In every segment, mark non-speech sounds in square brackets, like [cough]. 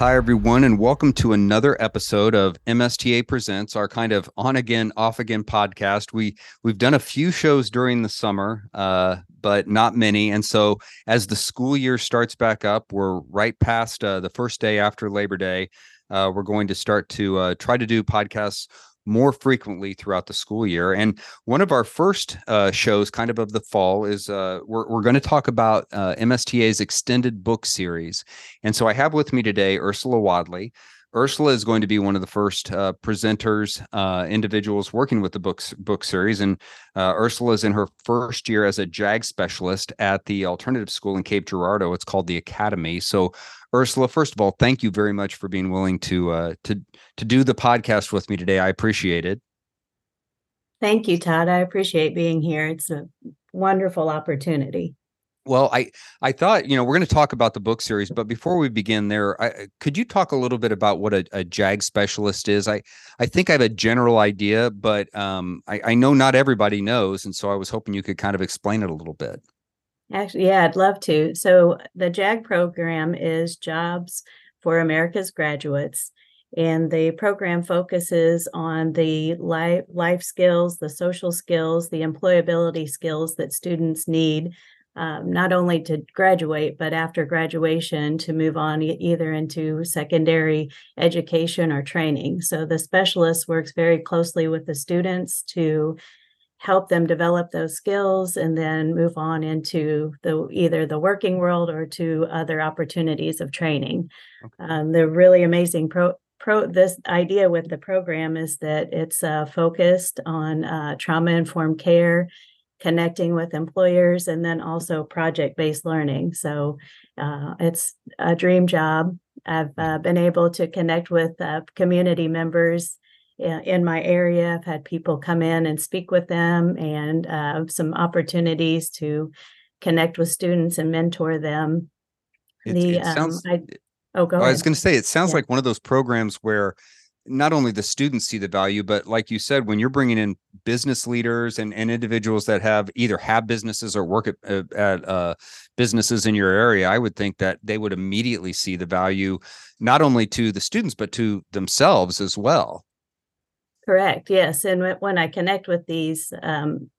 Hi, everyone, and welcome to another episode of MSTA Presents, our kind of on again, off again podcast. We we've done a few shows during the summer, uh, but not many. And so, as the school year starts back up, we're right past uh, the first day after Labor Day. Uh, we're going to start to uh, try to do podcasts more frequently throughout the school year. And one of our first uh, shows, kind of of the fall, is uh, we're, we're going to talk about uh, MSTA's extended book series. And so I have with me today Ursulla Wadley. Ursulla is going to be one of the first uh, presenters, uh, individuals working with the books book series, and uh, Ursula is in her first year as a JAG specialist at the alternative school in Cape Girardeau. It's called the Academy. So, Ursulla, first of all, thank you very much for being willing to uh, to to do the podcast with me today. I appreciate it. Thank you, Todd. I appreciate being here. It's a wonderful opportunity. Well, I I thought you know we're going to talk about the book series, but before we begin, there, I, could you talk a little bit about what a, a JAG specialist is? I I think I have a general idea, but um, I, I know not everybody knows, and so I was hoping you could kind of explain it a little bit. Actually, yeah, I'd love to. So the JAG program is Jobs for America's Graduates, and the program focuses on the life life skills, the social skills, the employability skills that students need um, not only to graduate, but after graduation to move on either into secondary education or training. So the specialist works very closely with the students to help them develop those skills and then move on into the either the working world or to other opportunities of training. Okay. Um, the really amazing pro pro this idea with the program is that it's uh, focused on uh, trauma informed care connecting with employers and then also project based learning. So uh, it's a dream job. I've uh, been able to connect with uh, community members in my area. I've had people come in and speak with them and uh, some opportunities to connect with students and mentor them. It, the, it sounds, um, I, oh, go I was going to say, it sounds yeah. like one of those programs where not only the students see the value, but like you said, when you're bringing in business leaders and, and individuals that have either have businesses or work at, at uh, businesses in your area, I would think that they would immediately see the value, not only to the students, but to themselves as well. Correct. Yes. And when I connect with these um,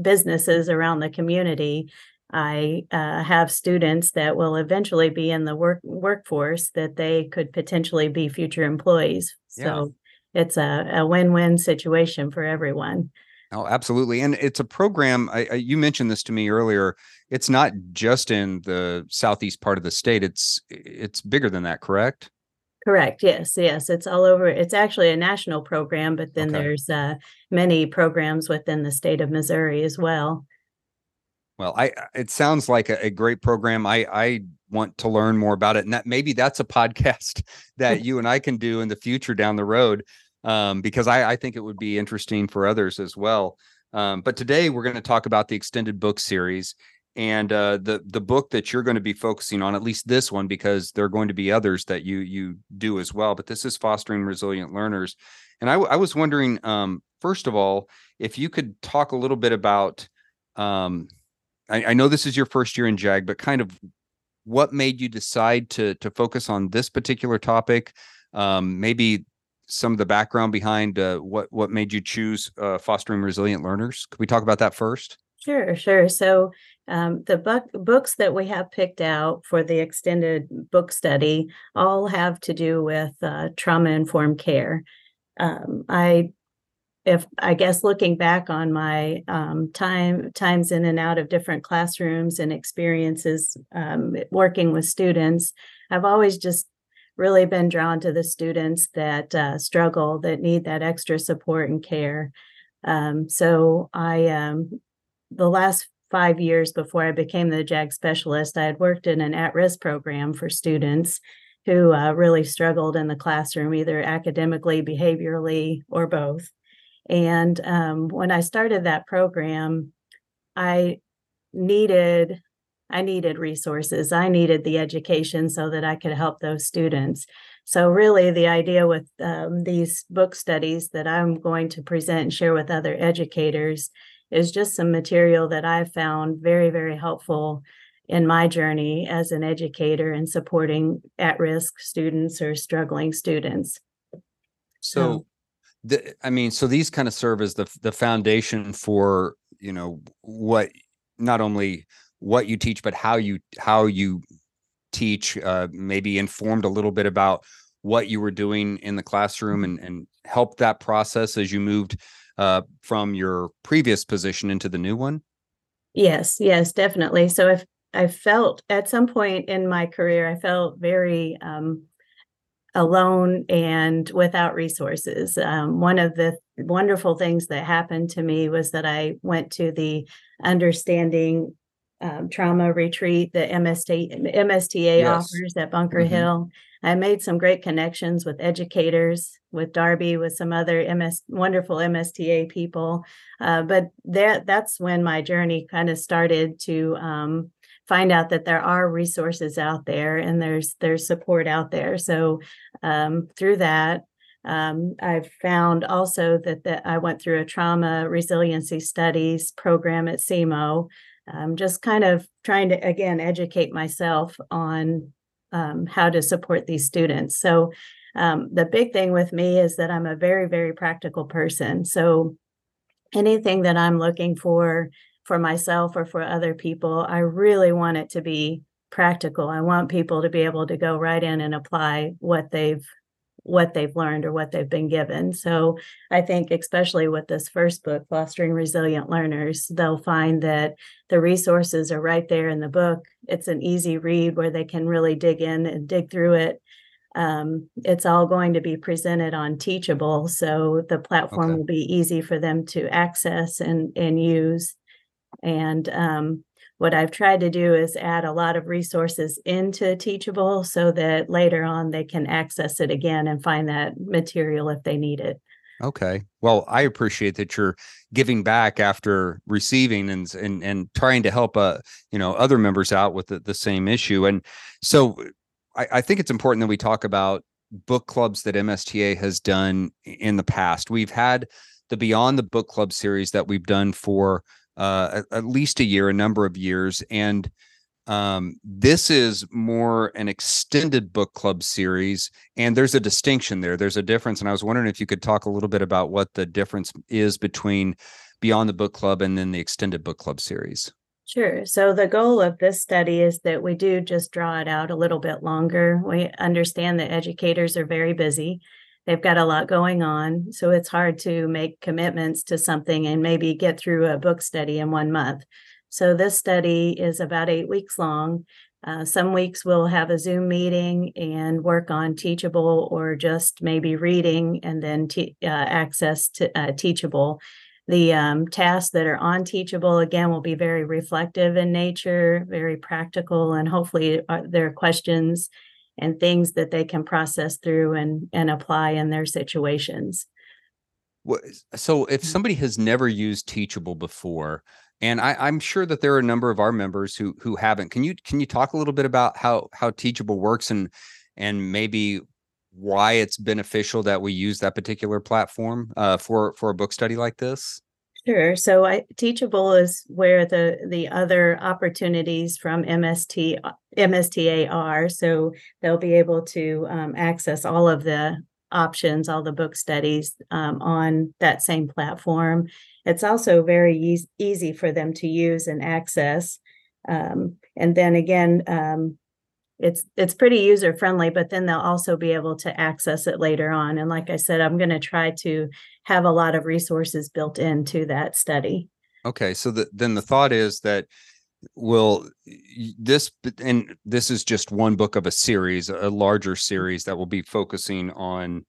businesses around the community, I uh, have students that will eventually be in the work workforce that they could potentially be future employees. So yeah. it's a, a win-win situation for everyone. Oh, absolutely. And it's a program. I, I, you mentioned this to me earlier. It's not just in the southeast part of the state. It's it's bigger than that, correct? Correct. Yes. Yes. It's all over. It's actually a national program, but then okay. there's uh, many programs within the state of Missouri as well. Well, I it sounds like a, a, great program. I I want to learn more about it, and that maybe that's a [laughs] podcast that [laughs] you and I can do in the future down the road, um, because I I think it would be interesting for others as well. Um, but today we're going to talk about the extended book series and uh, the the book that you're going to be focusing on, at least this one, because there are going to be others that you you do as well. But this is fostering resilient learners, and I, I was wondering, um, first of all, if you could talk a little bit about um, I, I know this is your first year in JAG, but kind of what made you decide to to focus on this particular topic? Um, maybe some of the background behind uh, what what made you choose uh, fostering resilient learners. Could we talk about that first? Sure, sure. So um, the book books that we have picked out for the extended book study all have to do with uh, trauma informed care. Um, I if I guess looking back on my um, time times in and out of different classrooms and experiences um, working with students, I've always just really been drawn to the students that uh, struggle that need that extra support and care. Um, so I um, the last five years before I became the JAG specialist, I had worked in an at-risk program for students who uh, really struggled in the classroom, either academically, behaviorally, or both. And um, when I started that program, I needed I needed resources. I needed the education so that I could help those students. So, really, the idea with um, these book studies that I'm going to present and share with other educators is just some material that I've found very, very helpful in my journey as an educator and supporting at-risk students or struggling students. So, the, I mean, so these kind of serve as the the foundation for you know what not only what you teach but how you how you teach. Uh, maybe informed a little bit about what you were doing in the classroom and and helped that process as you moved uh, from your previous position into the new one. Yes, yes, definitely. So if I felt at some point in my career, I felt very um, alone and without resources. Um, one of the wonderful things that happened to me was that I went to the understanding um, trauma retreat that MST, MSTA Yes. offers at Bunker Mhm. Hill. I made some great connections with educators, with Darby, with some other MS wonderful MSTA people. Uh, but that that's when my journey kind of started to um, find out that there are resources out there and there's there's support out there. So um, through that, um, I've found also that that I went through a trauma resiliency studies program at SEMO. Um, just kind of trying to again educate myself on um, how to support these students. So um, the big thing with me is that I'm a very very practical person. So anything that I'm looking for for myself or for other people, I really want it to be practical. I want people to be able to go right in and apply what they've what they've learned or what they've been given. So I think especially with this first book, Fostering Resilient Learners, they'll find that the resources are right there in the book. It's an easy read where they can really dig in and dig through it. Um, it's all going to be presented on Teachable, so the platform Okay. will be easy for them to access and and use. And um, what I've tried to do is add a lot of resources into Teachable so that later on they can access it again and find that material if they need it. Okay. Well, I appreciate that you're giving back after receiving and and and trying to help uh you know other members out with the, the same issue. And so I, I think it's important that we talk about book clubs that MSTA has done in the past. We've had the Beyond the Book Club series that we've done for uh, at, at least a year, a number of years, and um, this is more an extended book club series, and there's a distinction there. There's a difference, and I was wondering if you could talk a little bit about what the difference is between Beyond the Book Club and then the extended book club series. Sure. So the goal of this study is that we do just draw it out a little bit longer. We understand that educators are very busy. They've got a lot going on. So it's hard to make commitments to something and maybe get through a book study in one month. So this study is about eight weeks long. Uh, some weeks we'll have a Zoom meeting and work on Teachable or just maybe reading and then te- uh, access to uh, Teachable. The um, tasks that are on Teachable, again, will be very reflective in nature, very practical, and hopefully uh, there are questions and things that they can process through and, and apply in their situations. So if Mm. somebody has never used Teachable before, and I, I'm sure that there are a number of our members who who haven't, can you can you talk a little bit about how how Teachable works and and maybe why it's beneficial that we use that particular platform uh, for for a book study like this? Sure. So I, Teachable is where the the other opportunities from MST uh, MSTA are. So they'll be able to um, access all of the options, all the book studies um, on that same platform. It's also very eas- easy for them to use and access. Um, and then again, um, it's it's pretty user friendly, but then they'll also be able to access it later on. And like I said, I'm going to try to have a lot of resources built into that study. Okay, so the, then the thought is that will this and this is just one book of a series, a larger mm-hmm. series that will be focusing on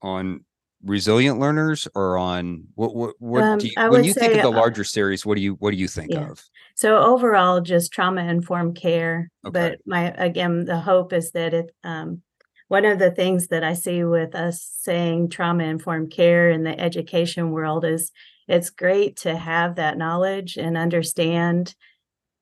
on resilient learners or on what what, what Um, do you, when you think of say, the uh, larger series, what do you what do you think Yeah. of? So overall, just trauma informed care. Okay. But my again, the hope is that it um one of the things that I see with us saying trauma informed care in the education world is it's great to have that knowledge and understand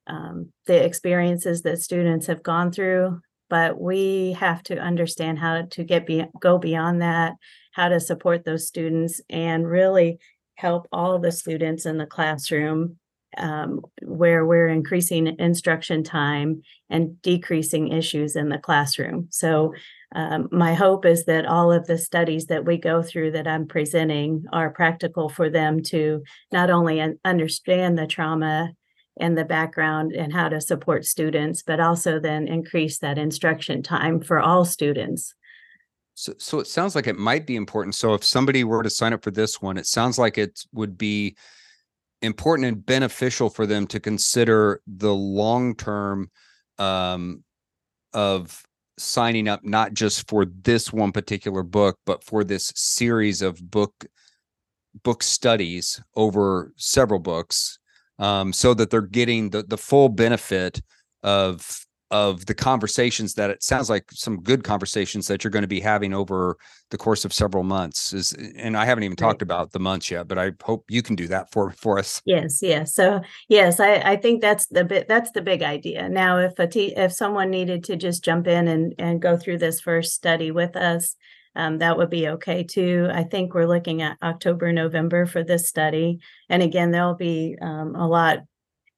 um, the experiences that students have gone through, but we have to understand how to get be- go beyond that, how to support those students, and really help all the students in the classroom um, where we're increasing instruction time and decreasing issues in the classroom. So um, my hope is that all of the studies that we go through that I'm presenting are practical for them to not only understand the trauma and the background and how to support students, but also then increase that instruction time for all students. So, so it sounds like it might be important. So if somebody were to sign up for this one, it sounds like it would be important and beneficial for them to consider the long term um, of signing up not just for this one particular book but for this series of book book studies over several books um, so that they're getting the the full benefit of of the conversations that it sounds like some good conversations that you're going to be having over the course of several months is and i haven't even right. talked about the months yet but i hope you can do that for for us. Yes yes. So yes i i think that's the bit that's the big idea. Now if a t- if someone needed to just jump in and and go through this first study with us um, that would be okay too. I think we're looking at October, November for this study. And again, there'll be um, a lot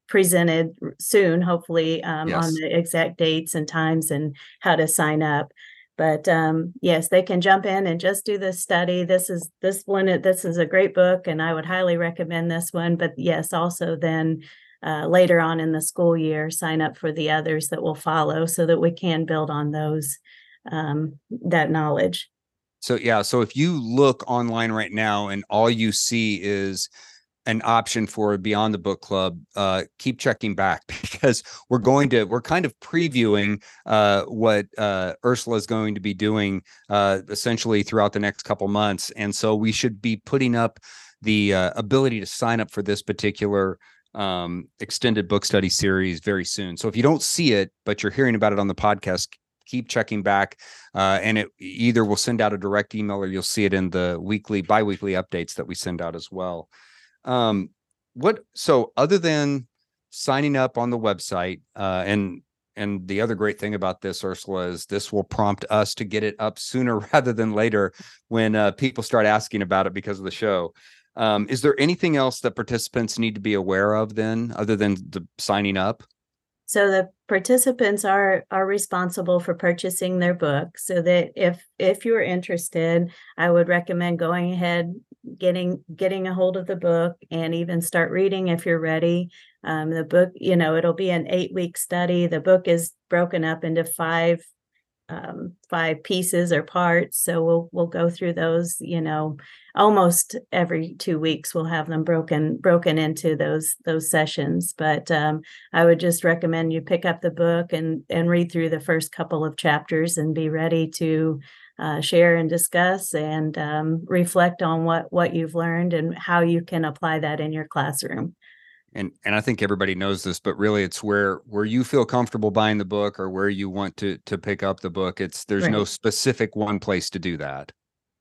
presented soon, hopefully, um, yes. on the exact dates and times and how to sign up. But um, yes, they can jump in and just do this study. This is this one. This is a great book, and I would highly recommend this one. But yes, also then uh, later on in the school year, sign up for the others that will follow, so that we can build on those um, that knowledge. So yeah, so if you look online right now and all you see is an option for beyond the book club uh, keep checking back [laughs] because we're going to we're kind of previewing uh, what uh, ursulla is going to be doing uh, essentially throughout the next couple months. And so we should be putting up the uh, ability to sign up for this particular um, extended book study series very soon. So if you don't see it but you're hearing about it on the podcast keep checking back uh, and it either will send out a direct email or you'll see it in the weekly biweekly updates that we send out as well um, what so other than signing up on the website, uh, and and the other great thing about this, Ursulla, is this will prompt us to get it up sooner [laughs] rather than later when uh, people start asking about it because of the show. Um, is there anything else that participants need to be aware of then, other than the signing up? So the participants are are responsible for purchasing their book. So that if if you're interested, I would recommend going ahead getting getting a hold of the book and even start reading if you're ready. Um, the book, you know, it'll be an eight week study. The book is broken up into five um, five pieces or parts. So we'll we'll go through those. You know, almost every two weeks we'll have them broken broken into those those sessions. But um, I would just recommend you pick up the book and and read through the first couple of chapters and be ready to uh, share and discuss and um, reflect on what what you've learned and how you can apply that in your classroom and and I think everybody knows this, but really it's where where you feel comfortable buying the book or where you want to to pick up the book. It's there's right. no specific one place to do that.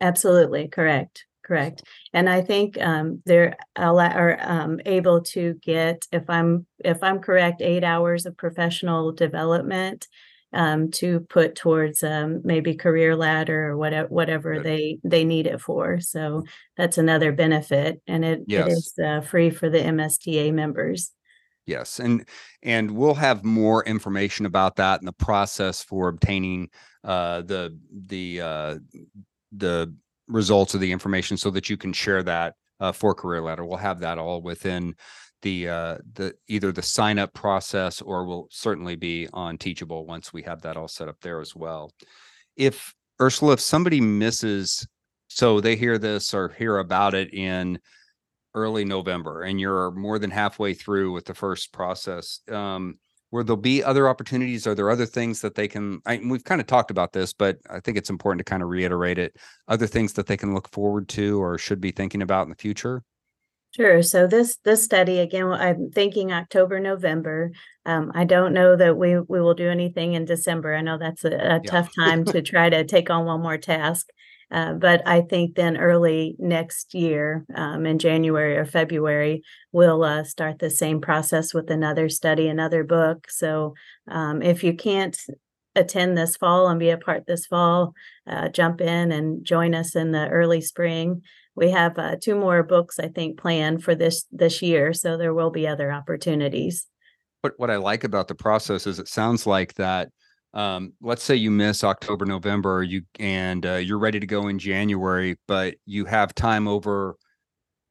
Absolutely correct, correct. And I think um, they're are um, able to get if I'm if I'm correct, eight hours of professional development um, to put towards um, maybe career ladder or whatever whatever right. they they need it for. So that's another benefit, and it, yes. it is uh, free for the MSTA members. Yes, and and we'll have more information about that and the process for obtaining uh, the the uh, the results of the information so that you can share that uh, for career ladder. We'll have that all within the uh the either the sign up process or will certainly be on teachable once we have that all set up there as well. If ursulla if somebody misses so they hear this or hear about it in early november and you're more than halfway through with the first process um where there'll be other opportunities? Are there other things that they can I, we've kind of talked about this but i think it's important to kind of reiterate it. Other things that they can look forward to or should be thinking about in the future Sure. So this this study again, I'm thinking October, November. Um, I don't know that we we will do anything in December. I know that's a, a yeah. tough time to try to take on one more task. Uh, but I think then early next year, um, in January or February, we'll uh, start the same process with another study, another book. So um, if you can't attend this fall and be a part this fall, uh, jump in and join us in the early spring. We have uh, two more books I think planned for this this year, so there will be other opportunities. What what I like about the process is it sounds like that. Um, let's say you miss October, November, you and uh, you're ready to go in January, but you have time over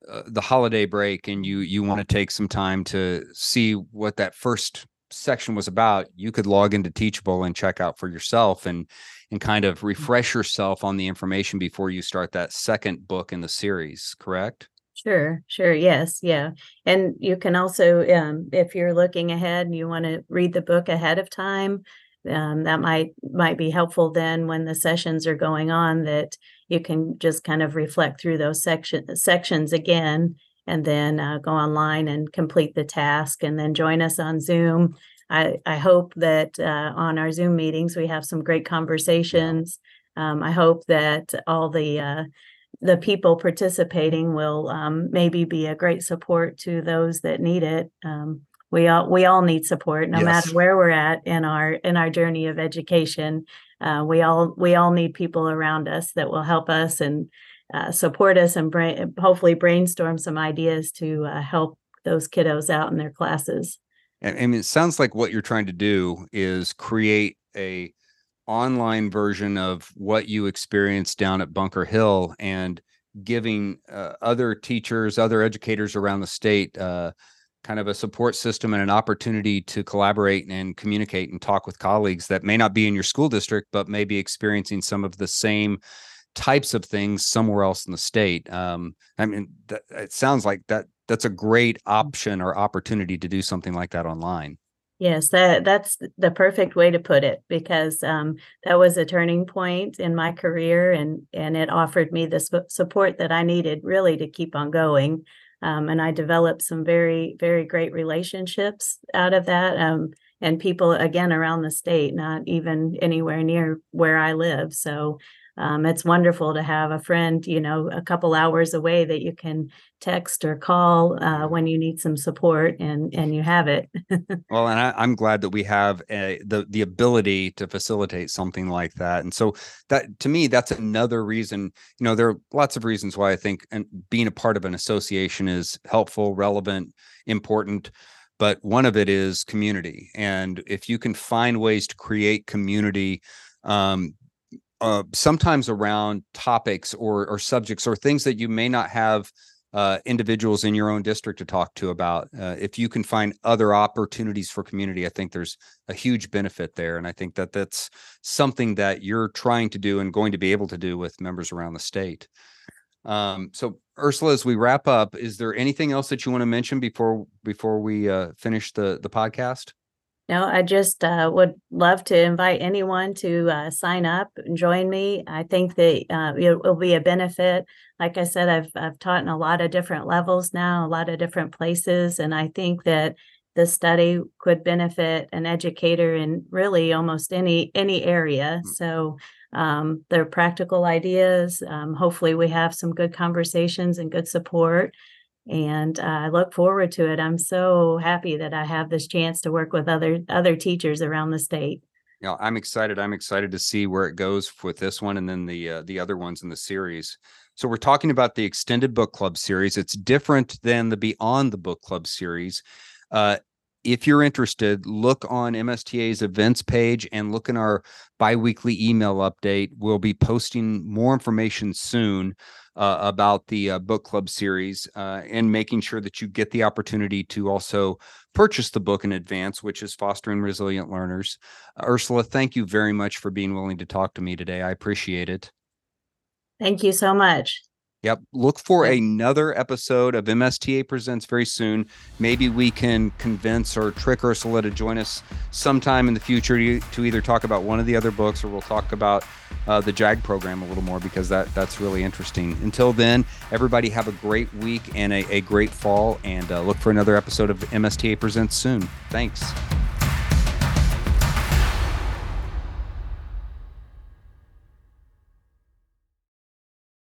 uh, the holiday break, and you you want to take some time to see what that first section was about. You could log into Teachable and check out for yourself, and and kind of mm. refresh yourself on the information before you start that second book in the series. Correct? Sure, sure. Yes, yeah. And you can also, um, if you're looking ahead and you want to read the book ahead of time, um, that might might be helpful then when the sessions are going on that you can just kind of reflect through those section sections again and then uh, go online and complete the task and then join us on zoom i i hope that uh, on our zoom meetings we have some great conversations um, i hope that all the uh, the people participating will um, maybe be a great support to those that need it. Um, we all we all need support, no yes. matter where we're at in our in our journey of education. Uh, we all we all need people around us that will help us and uh, support us and brain, hopefully brainstorm some ideas to uh, help those kiddos out in their classes. And, and it sounds like what you're trying to do is create a online version of what you experienced down at Bunker Hill and giving uh, other teachers, other educators around the state, uh, kind of a support system and an opportunity to collaborate and communicate and talk with colleagues that may not be in your school district, but may be experiencing some of the same types of things somewhere else in the state. Um, I mean, it sounds like that that's a great mm. option or opportunity to do something like that online. Yes, that that's the perfect way to put it because um, that was a turning point in my career, and and it offered me the sp- support that I needed really to keep on going. Um, and I developed some very very great relationships out of that, um, and people again around the state, not even anywhere near where I live. So um, it's wonderful to have a friend, you know, a couple hours away that you can text or call uh, when you need some support, and and you have it. [laughs] well, and I, am glad that we have a, the the ability to facilitate something like that, and so that to me, that's another reason. You know, there are lots of reasons why I think and being a part of an association is helpful, relevant, important but one of it is community and if you can find ways to create community um, uh, sometimes around topics or or subjects or things that you may not have uh, individuals in your own district to talk to about. Uh, if you can find other opportunities for community, I think there's a huge benefit there, and I think that that's something that you're trying to do and going to be able to do with members around the state. Um, so, Ursulla, as we wrap up, is there anything else that you want to mention before before we uh, finish the the podcast? No, I just uh, would love to invite anyone to uh, sign up and join me. I think that uh, it will be a benefit. Like I said, I've I've taught in a lot of different levels now, a lot of different places, and I think that the study could benefit an educator in really almost any any area. Mm. So um, they're practical ideas. Um, hopefully, we have some good conversations and good support and uh, I look forward to it. I'm so happy that I have this chance to work with other other teachers around the state. Yeah, I'm excited. I'm excited to see where it goes with this one and then the uh, the other ones in the series. So we're talking about the extended book club series. It's different than the Beyond the Book Club series. Uh, if you're interested, look on MSTA's events page and look in our biweekly email update. We'll be posting more information soon uh, about the uh, book club series uh, and making sure that you get the opportunity to also purchase the book in advance, which is Fostering Resilient Learners. Ursulla, thank you very much for being willing to talk to me today. I appreciate it. Thank you so much. Yep. Look for another episode of MSTA Presents very soon. Maybe we can convince or trick Ursulla to join us sometime in the future to, to either talk about one of the other books or we'll talk about uh, the JAG program a little more because that that's really interesting. Until then, everybody have a great week and a, a great fall and uh, look for another episode of MSTA Presents soon. Thanks.